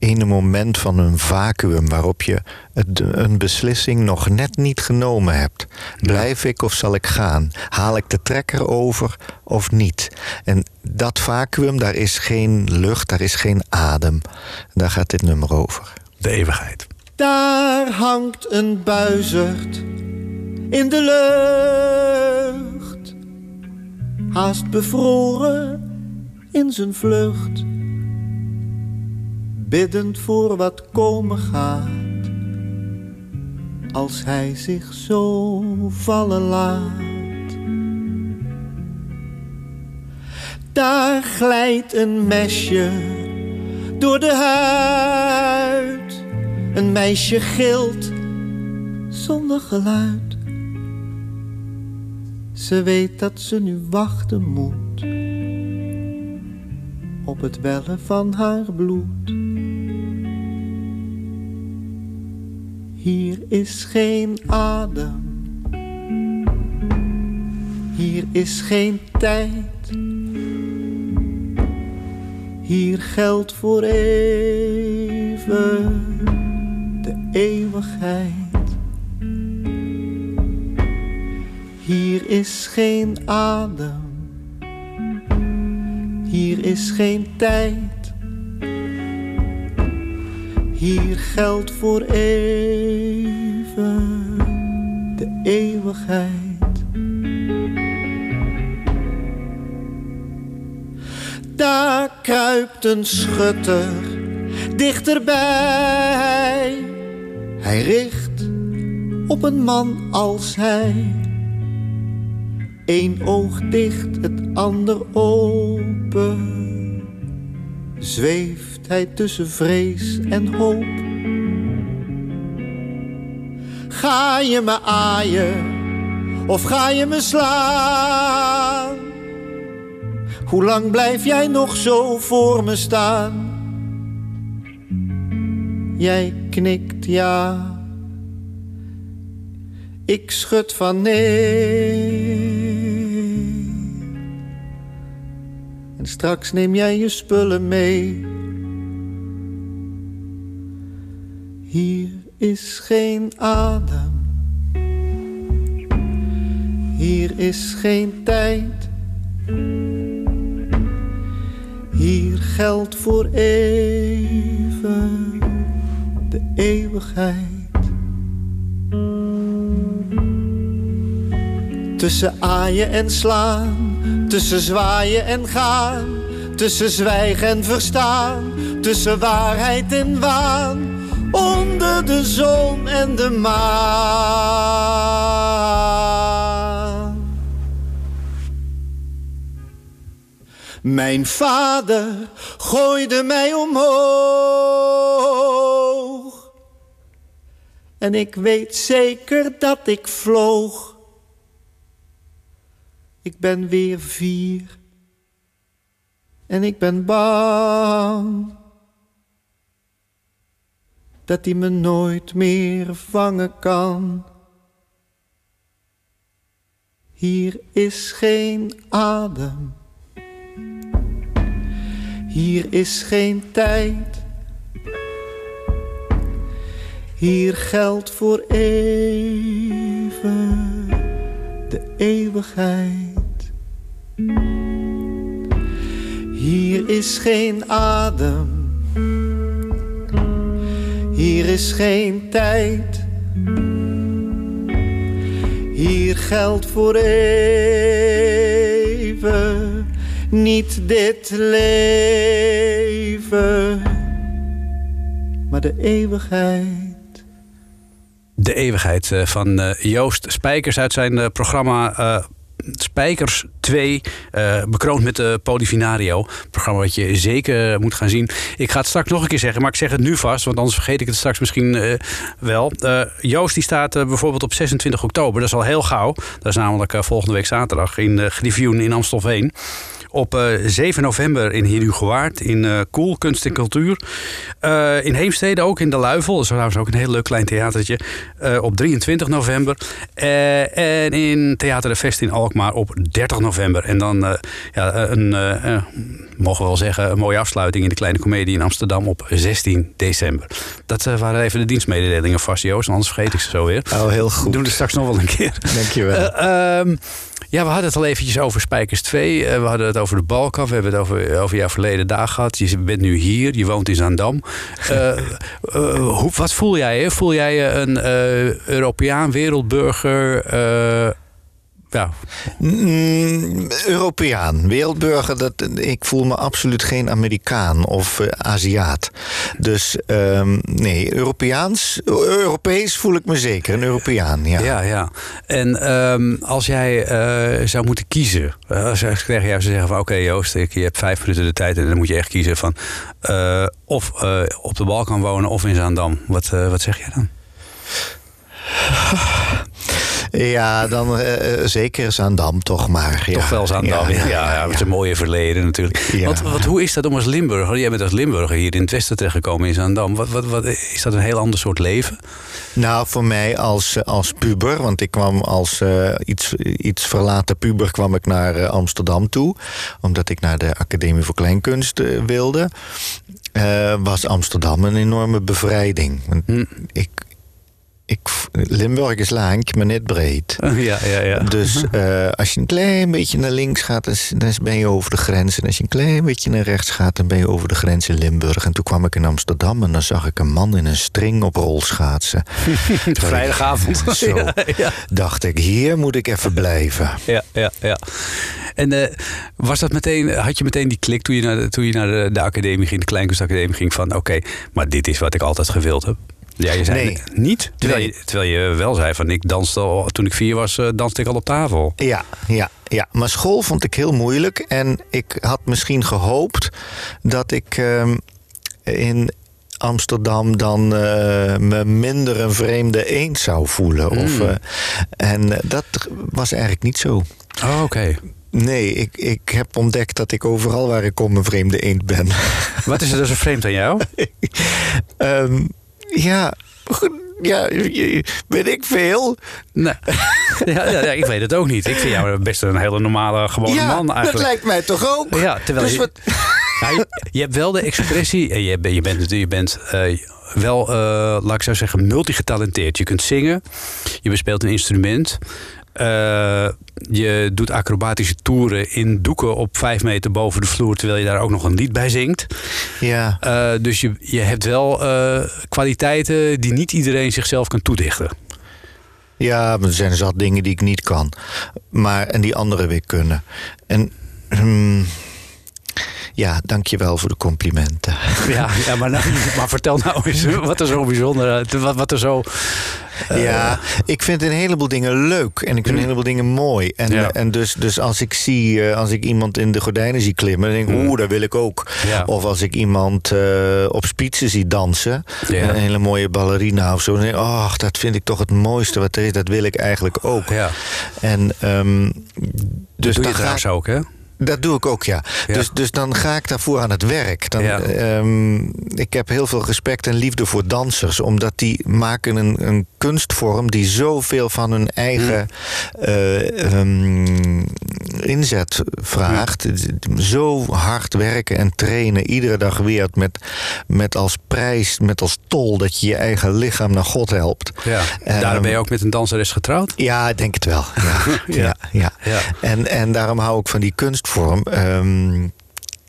ene moment van een vacuüm waarop je het, een beslissing nog net niet genomen hebt. Blijf ik of zal ik gaan? Haal ik de trekker over of niet? En dat vacuüm, daar is geen lucht, daar is geen adem. Daar gaat dit nummer over. De Eeuwigheid. Daar hangt een buizerd in de lucht, haast bevroren in zijn vlucht, biddend voor wat komen gaat, als hij zich zo vallen laat. Daar glijdt een mesje door de huid. Een meisje gilt zonder geluid. Ze weet dat ze nu wachten moet op het wellen van haar bloed. Hier is geen adem. Hier is geen tijd. Hier geldt voor even de eeuwigheid. Hier is geen adem. Hier is geen tijd. Hier geldt voor even de eeuwigheid. Daar kruipt een schutter dichterbij. Hij richt op een man als hij. Eén oog dicht, het ander open. Zweeft hij tussen vrees en hoop. Ga je me aaien of ga je me slaan? Hoe lang blijf jij nog zo voor me staan? Jij knikt ja. Ik schud van nee. En straks neem jij je spullen mee. Hier is geen adem. Hier is geen tijd. Hier geldt voor even de eeuwigheid. Tussen aaien en slaan, tussen zwaaien en gaan, tussen zwijgen en verstaan, tussen waarheid en waan, onder de zon en de maan. Mijn vader gooide mij omhoog. En ik weet zeker dat ik vloog. Ik ben weer vier. En ik ben bang dat hij me nooit meer vangen kan. Hier is geen adem. Hier is geen tijd. Hier geldt voor even de eeuwigheid. Hier is geen adem. Hier is geen tijd. Hier geldt voor even niet dit leven, maar de eeuwigheid. De eeuwigheid eh, van eh, Joost Spijkers uit zijn eh, programma Spijkers 2, eh, bekroond met de Polifinario. Programma wat je zeker moet gaan zien. Ik ga het straks nog een keer zeggen, maar ik zeg het nu vast, want anders vergeet ik het straks misschien eh, wel. Eh, Joost die staat bijvoorbeeld op 26 oktober, dat is al heel gauw. Dat is namelijk volgende week zaterdag in uh, in Amstelveen. Op eh, 7 november in Herugewaard in eh Koel, Kunst en Cultuur. Eh, in Heemstede ook in de Luivel. Dat is trouwens ook een heel leuk klein theatertje. Eh, op 23 november. Eh, en in Theater de Vest in Alkmaar op 30 november. En dan eh, ja, een, eh, eh, mogen we wel zeggen, een mooie afsluiting in de Kleine Comedie in Amsterdam op 16 december. Dat eh, waren even de dienstmededelingen vast, Joost. Anders vergeet ik ze zo weer. Oh, heel goed. We doen het straks nog wel een keer. Dankjewel. Eh, ehm, ja, we hadden het al eventjes over Spijkers 2. Eh, we hadden het over de Balkan. We hebben het over, over jouw verleden dag gehad. Je bent nu hier. Je woont in Zaandam. Eh, eh, hoe, wat voel jij? Hè? Voel jij je een eh, Europeaan, wereldburger? Ja, Mm, Europeaan, wereldburger, dat, ik voel me absoluut geen Amerikaan of eh, Aziat. Dus ehm, nee, Europeaans, Europees voel ik me zeker, een Europeaan, ja. ja, ja. En ehm, als jij eh, zou moeten kiezen. eh, als ik tegen jou zou zeggen van... Oké Joost, ik- je hebt vijf minuten de tijd... en dan moet je echt kiezen van... of op de Balkan wonen of in Zaandam. Wat, wat zeg jij dan? Ja, dan eh, eh, zeker Zaandam toch maar. Ja. Toch wel Zaandam. Ja, ja, ja, met een mooie verleden natuurlijk. Ja. Want, wat, hoe is dat om als Limburger? Jij bent als Limburger hier in het westen terechtgekomen in Zaandam. Wat, wat, wat, is dat een heel ander soort leven? Nou, voor mij als, eh, als puber, want ik kwam als iets, iets verlaten puber kwam ik naar Amsterdam toe. Omdat ik naar de Academie voor Kleinkunst wilde. was Amsterdam een enorme bevrijding. Hm. ik, ik, Limburg is lang, maar net breed. Ja, ja, ja. Dus eh, als je een klein beetje naar links gaat, dan ben je over de grens. En als je een klein beetje naar rechts gaat, dan ben je over de grens in Limburg. En toen kwam ik in Amsterdam en dan zag ik een man in een string op rolschaatsen. Vrijdagavond. Zo Ja, ja. dacht ik, hier moet ik even blijven. Ja, ja, ja. En eh, was dat meteen, had je meteen die klik toen je naar de, toen je naar de, de academie ging, de Kleinkunstacademie ging van oké, maar dit is wat ik altijd gewild heb? Ja, je zei Nee. niet. Terwijl, je, terwijl je wel zei van ik danste al, toen ik vier was, eh, danste ik al op tafel. Ja, ja, ja. Maar school vond ik heel moeilijk. En ik had misschien gehoopt dat ik ehm, in Amsterdam dan eh, me minder een vreemde eend zou voelen. Of, Mm. eh, en dat was eigenlijk niet zo. Oh, oké. Nee, ik, ik heb ontdekt dat ik overal waar ik kom een vreemde eend ben. Wat is er dus vreemd aan jou? Ehm, ja, ja, weet ik veel. Nee. Ja, ja, ik weet het ook niet. Ik vind jou best een hele normale, gewone ja, man dat eigenlijk. lijkt mij toch ook? Ja, terwijl Dus je, wat- je, je hebt wel de expressie. en Je, bent- je bent, je bent eh, wel, eh, laat ik zo zeggen, multigetalenteerd. Je kunt zingen, je bespeelt een instrument. Eh, je doet acrobatische toeren in doeken op vijf meter boven de vloer... terwijl je daar ook nog een lied bij zingt. Ja, Eh, dus je, je hebt wel eh, kwaliteiten die niet iedereen zichzelf kan toedichten. Ja, er zijn zat dingen die ik niet kan. Maar, en die anderen weer kunnen. En hmm, ja, dankjewel voor de complimenten. Ja, ja maar, nou, maar vertel nou eens wat er zo bijzonder wat, wat er zo. eh, ja, ik vind een heleboel dingen leuk en ik vind een heleboel dingen mooi. En, Ja. en dus, dus als ik zie, eh, als ik iemand in de gordijnen zie klimmen, dan denk ik, oeh, dat wil ik ook. Ja. Of als ik iemand eh, op spitsen zie dansen, Ja. een hele mooie ballerina of zo, dan denk ik, oh, dat vind ik toch het mooiste wat er is. Dat wil ik eigenlijk ook. Ja. En ehm, Dus doe je trouwens ook, hè? Dat doe ik ook, ja. Ja. Dus, dus dan ga ik daarvoor aan het werk. Dan, Ja. ehm, ik heb heel veel respect en liefde voor dansers. Omdat die maken een, een kunstvorm die zoveel van hun eigen Hm. eh, ehm, inzet vraagt. Zo hard werken en trainen, iedere dag weer met, met als prijs, met als tol dat je je eigen lichaam naar God helpt. Ja. Ehm, Daarom ben je ook met een danseres getrouwd? Ja, ik denk het wel. Ja, Ja. ja. En, en daarom hou ik van die Ehm,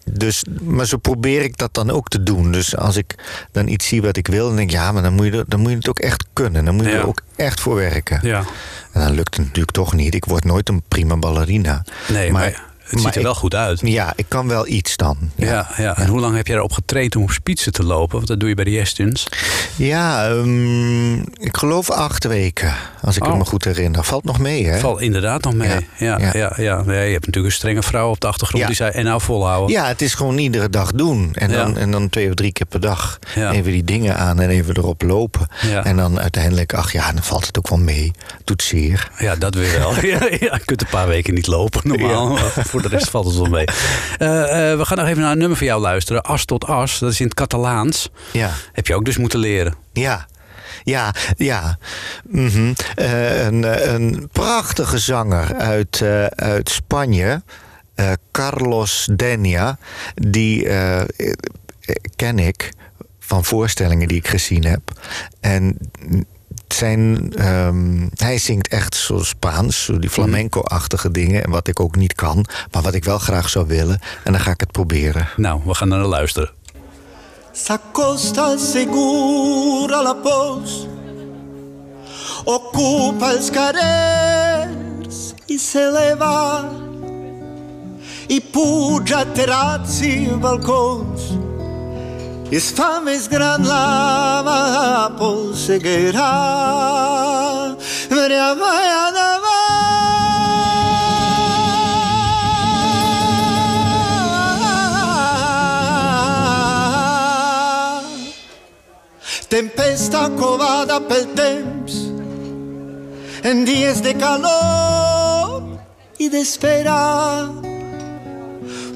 dus, maar zo probeer ik dat dan ook te doen. Dus als ik dan iets zie wat ik wil, dan denk ik, ja, maar dan moet je, dan moet je het ook echt kunnen. Dan moet je Ja. er ook echt voor werken. Ja. En dan lukt het natuurlijk toch niet. Ik word nooit een prima ballerina. Nee, maar, het ziet er wel goed uit. Ja, ik kan wel iets dan. Ja, ja. En hoe lang heb jij erop getraind om op spitsen te lopen? Want dat doe je bij de Jestins. Ja, ehm, ik geloof acht weken, als ik Oh. me goed herinner. Valt nog mee, hè? Valt inderdaad nog mee. Ja, Ja, ja, ja. je hebt natuurlijk een strenge vrouw op de achtergrond die zei en nou volhouden. Ja, het is gewoon iedere dag doen. En, dan, en dan twee of drie keer per dag. Even die dingen aan en even erop lopen. En dan uiteindelijk, ach ja, dan valt het ook wel mee. Doet zeer. Ja, dat weer wel. ja, je kunt een paar weken niet lopen normaal. Voor de rest valt het wel mee. Eh, eh, we gaan nog even naar een nummer van jou luisteren. As tot as. Dat is in het Catalaans. Ja, Heb je ook dus moeten leren. ja. Ja, ja. Mhm. Eh, een, een prachtige zanger uit, uit Spanje, Carlos Denia, die ken ik van voorstellingen die ik gezien heb. En zijn, ehm, hij zingt echt zo Spaans, zo die flamenco-achtige dingen. En wat ik ook niet kan, maar wat ik wel graag zou willen. En dan ga ik het proberen. Nou, we gaan naar luisteren. S'accosta segura la pos, ocupa els i se leva i puja terrazzi balcons i es fa més gran la polseguera Maria vai davant Tempesta covada pel temps en dies de calor i d'espera.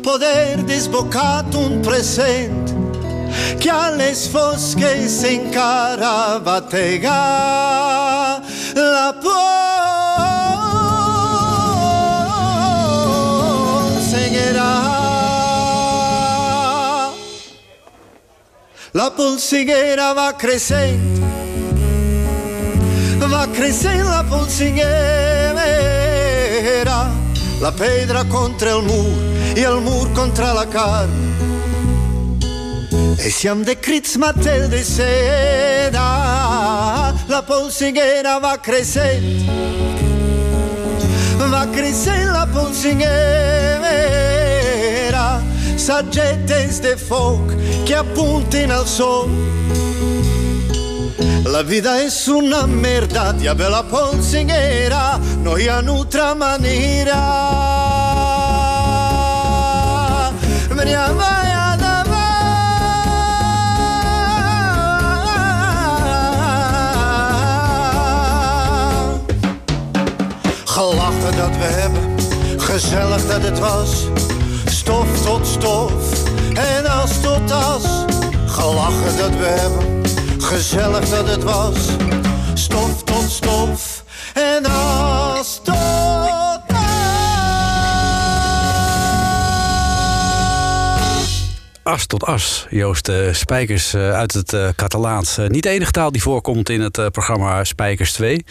Poder desbocat un present che alle sfosche si incarava tega la por. Seguirà La polsighiera va creixent. Va creixent la polsighiera, la pedra contra il mur e il mur contra la carn. Et siam de kritzmatel de Seda, la polsinghera va crescendo, va crescendo la polsinghera, saggettes de folk che appuntin al sol. La vita è una merda, dia bella polsinghera, noi a nutra maniera. Veniamo a Gelachen dat we hebben, gezellig dat het was. Stof tot stof en as tot as. Gelachen dat we hebben, gezellig dat het was. Stof tot stof en as tot as. As tot as. Joost eh, Spijkers eh, uit het eh, Catalaans. Niet de enige taal die voorkomt in het programma Spijkers 2.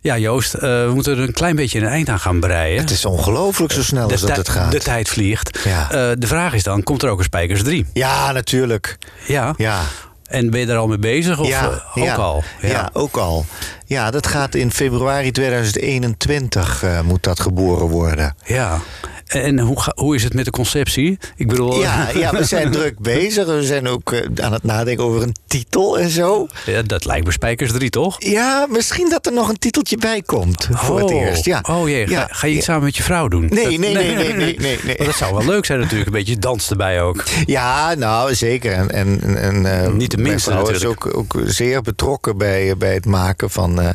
Ja, Joost, eh, we moeten er een klein beetje een eind aan gaan breien. Het is ongelooflijk zo snel als dat het gaat. de tijd vliegt. Ja. Eh, de vraag is dan, komt er ook een Spijkers 3? Ja, natuurlijk. Ja. Ja. En ben je daar al mee bezig? Of ja, eh, ook ja, al? Ja. ook al. Ja, dat gaat in februari 2021 eh, moet dat geboren worden. Ja. En hoe, hoe is het met de conceptie? Ik bedoel, Ja, ja, we zijn druk bezig. We zijn ook eh, aan het nadenken over een titel en zo. Ja, dat lijkt me Spijkers 3, toch? Ja, misschien dat er nog een titeltje bij komt voor het Oh. eerst. Ja. Oh jee, ga, Ja, ga je iets samen met je vrouw doen? Nee, Dat- nee, nee, nee, nee, nee, dat zou wel leuk zijn natuurlijk, een beetje dans erbij ook. Ja, nou zeker. En, en, en, eh, Niet de mijn minste vrouw is natuurlijk. ook, ook zeer betrokken bij, bij het maken van eh,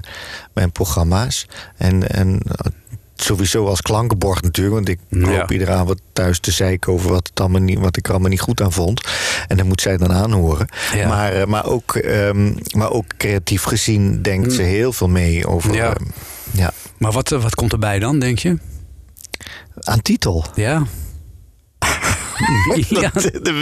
mijn programma's. En, en eh, sowieso als klankenborg natuurlijk. Want ik Ja. loop iedere avond thuis te zeiken over wat, het allemaal niet, wat ik er allemaal niet goed aan vond. En dat moet zij dan aanhoren. Ja. Maar, eh, maar, ook, ehm, maar ook creatief gezien denkt ze heel veel mee over... Mm. Ja. ehm, ja, Maar wat, eh, wat komt erbij dan, denk je? aan titel. Ja. ja.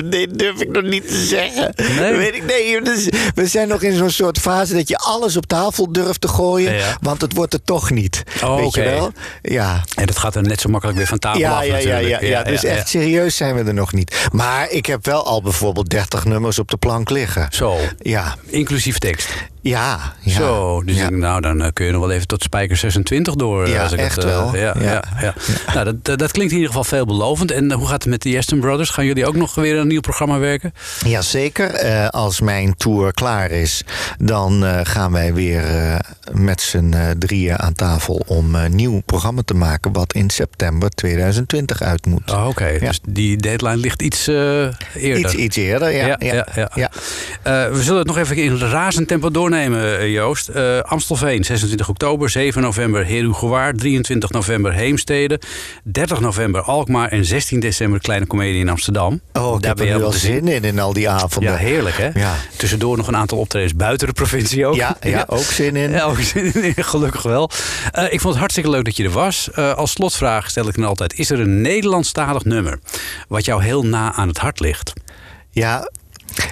Nee, durf ik nog niet te zeggen. Nee? Weet ik, nee, dus we zijn nog in zo'n soort fase dat je alles op tafel durft te gooien. Ja. Want het wordt er toch niet. Oh, weet je wel? Ja. En dat gaat er net zo makkelijk weer van tafel Ja, af ja, ja, ja, ja, Dus echt serieus zijn we er nog niet. Maar ik heb wel al bijvoorbeeld 30 nummers op de plank liggen. Zo, Ja, inclusief tekst. Ja. ja. Zo, dus ja. ik denk, nou, dan eh, kun je nog wel even tot spijker 26 door. eh, Ja, als ik echt het, eh, wel. Ja, ja. Nou, dat, dat, klinkt in ieder geval veelbelovend. En hoe gaat het met de Aston Brothers? Gaan jullie ook nog weer een nieuw programma werken? Jazeker, eh als mijn tour klaar is, dan gaan wij weer met z'n drieën aan tafel om een nieuw programma te maken, wat in september 2020 uit moet. Oh, Oké, dus die deadline ligt iets eerder. Iets, iets eerder, ja. Ja, ja, we zullen het nog even in razend tempo doornemen, eh, Joost. Eh, Amstelveen, 26 oktober, 7 november Herugewaard, 23 november Heemstede, 30 november Alkmaar en 16 december Kleine Comedie in Amsterdam. Oh, ik Daar heb ben er nu al zien. zin in, in al die avonden. Ja, heerlijk hè? Ja. Tussendoor nog een aantal optredens buiten de provincie ook. Ja, ja, ook zin in. Ja, ook zin in, gelukkig wel. Eh, ik vond het hartstikke leuk dat je er was. Als slotvraag stel ik dan altijd: is er een Nederlandstalig nummer wat jou heel na aan het hart ligt? Ja,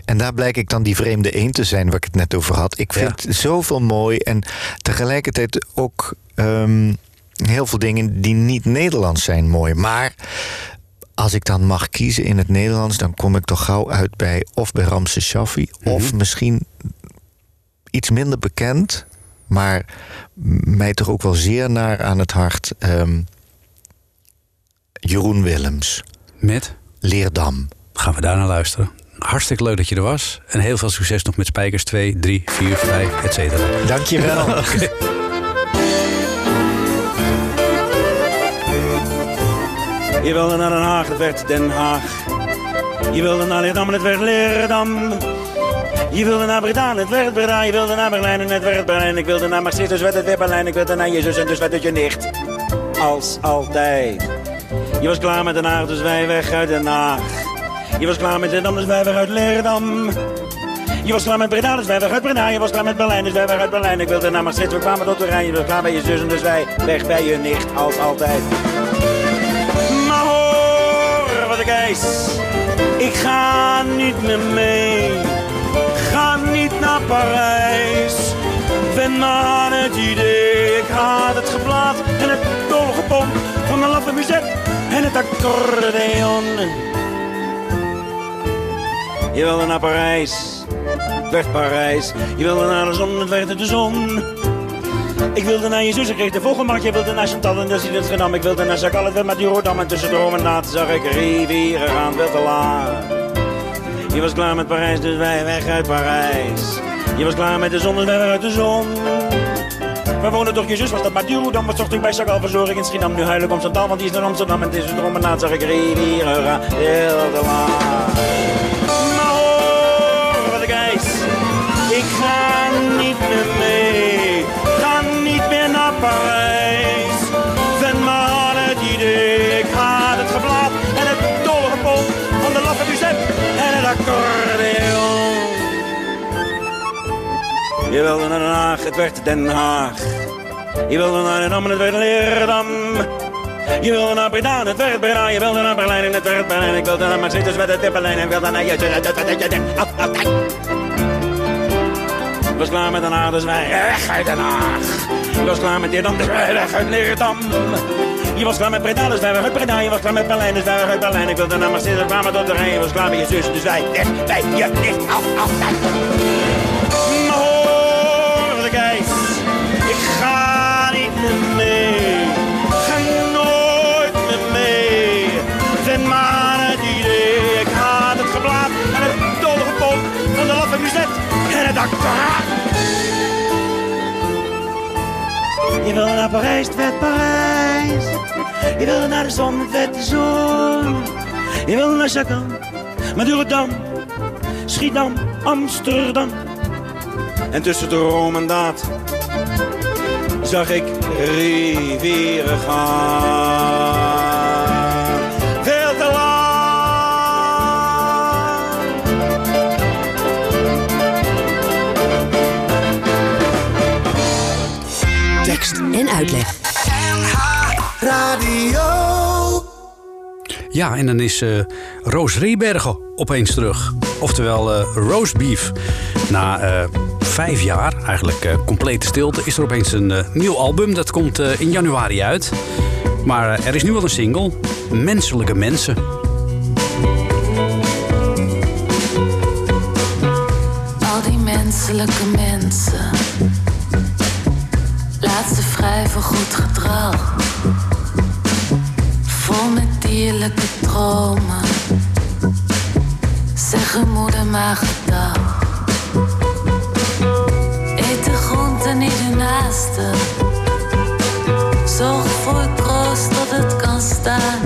en daar blijk ik dan die vreemde eend te zijn waar ik het net over had. Ik vind zoveel mooi en tegelijkertijd ook ehm, heel veel dingen die niet Nederlands zijn mooi. Maar als ik dan mag kiezen in het Nederlands, dan kom ik toch gauw uit bij of bij Ramses Shaffi of misschien iets minder bekend, maar mij toch ook wel zeer naar aan het hart. ehm, Jeroen Willems, Met? Leerdam. Gaan we daar naar luisteren. Hartstikke leuk dat je er was. En heel veel succes nog met Spijkers 2, 3, 4, 5, et cetera. Dankjewel. Je wilde naar Den Haag, het werd Den Haag. Je wilde naar Leerdam en het werd Leerdam. Je wilde naar Breda het werd Breda. Je wilde naar Berlijn en het werd Berlijn. Ik wilde naar Maastricht, dus werd het weer Berlijn. Ik wilde naar Jezus en dus werd het je nicht. Als altijd. Je was klaar met Den Haag, dus wij weg uit Den Haag. Je was klaar met Leerdam, dus wij weg uit Leerdam. Je was klaar met Breda, dus wij weg uit Breda. Je was klaar met Berlijn, dus wij weg uit Berlijn. Ik wilde naar Maastricht, we kwamen tot Turijn. Je was klaar bij je zus en dus wij weg bij je nicht. Als altijd. Maar hoor wat ik eis. Ik ga niet meer mee. Ga niet naar Parijs. Ben maar aan het idee. Ik haat het geblaad en het dolgepomp van de laffe en het accordeon. Je wilde naar Parijs. Het werd Parijs. Je wilde naar de zon, het werd de zon. Ik wilde naar je zus, ik kreeg de vogelmarkt. Je wilde naar Chantal en dus in het Genam. Ik wilde naar Chagall, het werd met Rotterdam. En tussen droom en zag ik rivieren gaan, veel te. Je was klaar met Parijs, dus wij weg uit Parijs. Je was klaar met de zon, dus wij weg uit de zon. We woonden toch, je zus was dat maar. Dan was zocht ik bij Chagall, ik in Schiedam. Nu huil om Chantal, want die is naar Amsterdam. En tussen droom en naad zag ik rivieren heel te laag. Ga niet meer mee. Ga niet meer naar Parijs. Ven maar aan het idee. Ik haat het geblaad en het dolle van de laffe muziek en het accordeon. Je wilde naar Den Haag, het werd Den Haag. Je wilde naar Leerdam en het werd Leerdam. Je wilde naar Breda het werd Breda. Je wilde naar Berlijn en het werd Berlijn. Ik wilde naar dus werd het Berlijn. En wilde naar was klaar met eh, de Haag, dus wij weg uit Den Haag. Eh, je was klaar met Leerdam, dus wij weg uit Leerdam. Je was klaar met Breda, dus wij weg uit Je was klaar met Berlijn, dus wij weg uit Berlijn. Ik wilde naar Ik maar maar tot de rij. Je was klaar met je zus, dus wij weg, wij, je, dicht, af, af, af. Maar de keis, ik ga niet meer mee. Ga nooit meer mee. Vind maar het idee, ik haat het geblaad en het dodige poot van de laffe muzet en het dak akkoord. Je wil naar Parijs, het werd Parijs. Je wil naar de zon, het werd de zon. Je wil naar Chagall, Madurodam, Schiedam, Amsterdam. En tussen de Rome en Daad zag ik rivieren gaan. En uitleg. Radio. Ja, en dan is eh, Roos Rebergen opeens terug. Oftewel eh roastbeef. Na eh, vijf jaar, eigenlijk eh, complete stilte, is er opeens een nieuw album. Dat komt eh, in januari uit. Maar er is nu al een single. Menselijke Mensen. Al die menselijke mensen. Voor goed gedrag. Vol met dierlijke dromen. Zeg hun moeder maar gedag. Eet de groenten niet de naaste. Zorg voor kroost tot het kan staan.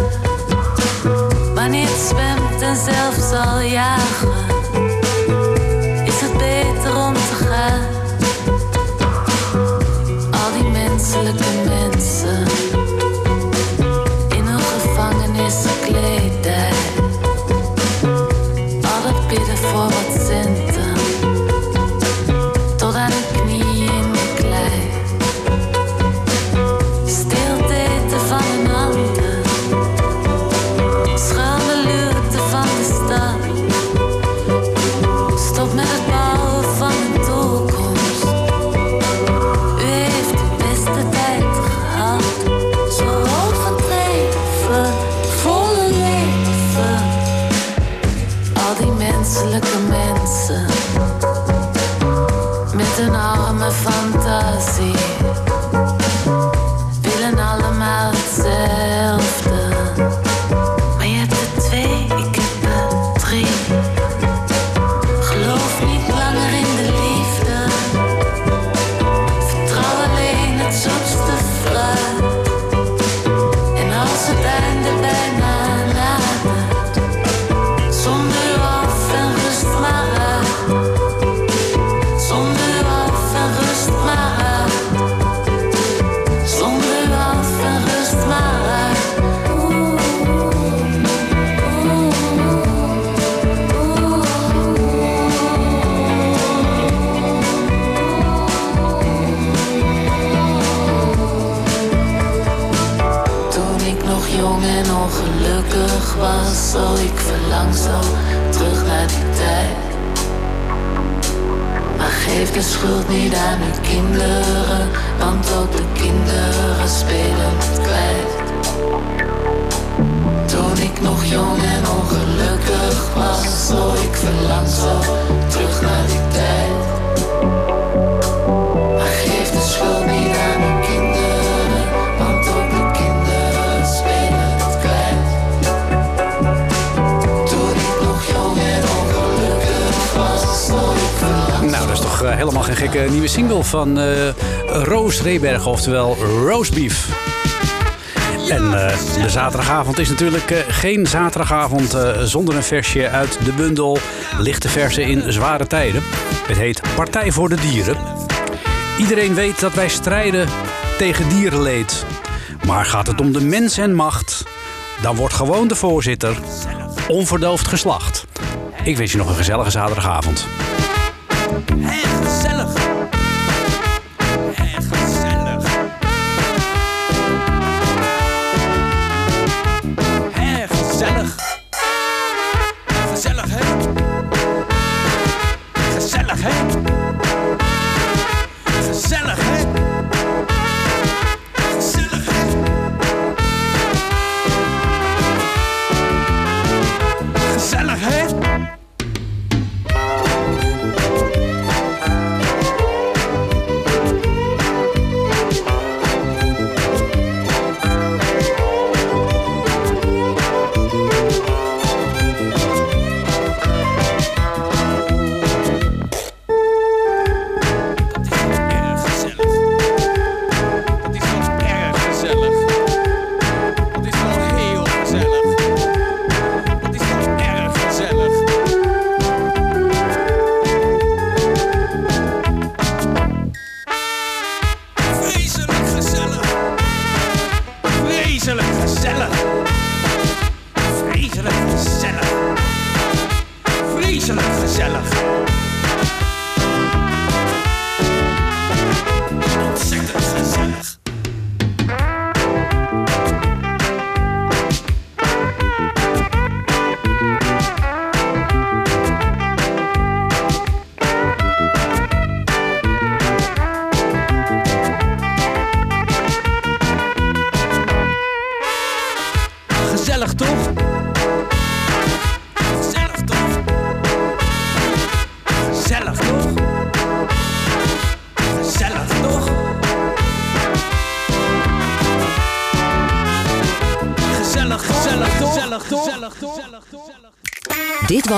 Wanneer het zwemt en zelf zal jagen eh, geen gekke nieuwe single van eh, Roos Rebergen, oftewel Roastbeef. En eh, de zaterdagavond is natuurlijk eh, geen zaterdagavond eh, zonder een versje uit de bundel Lichte Versen in Zware Tijden. Het heet Partij voor de Dieren. Iedereen weet dat wij strijden tegen dierenleed. Maar gaat het om de mens en macht, dan wordt gewoon de voorzitter onverdoofd geslacht. Ik wens je nog een gezellige zaterdagavond.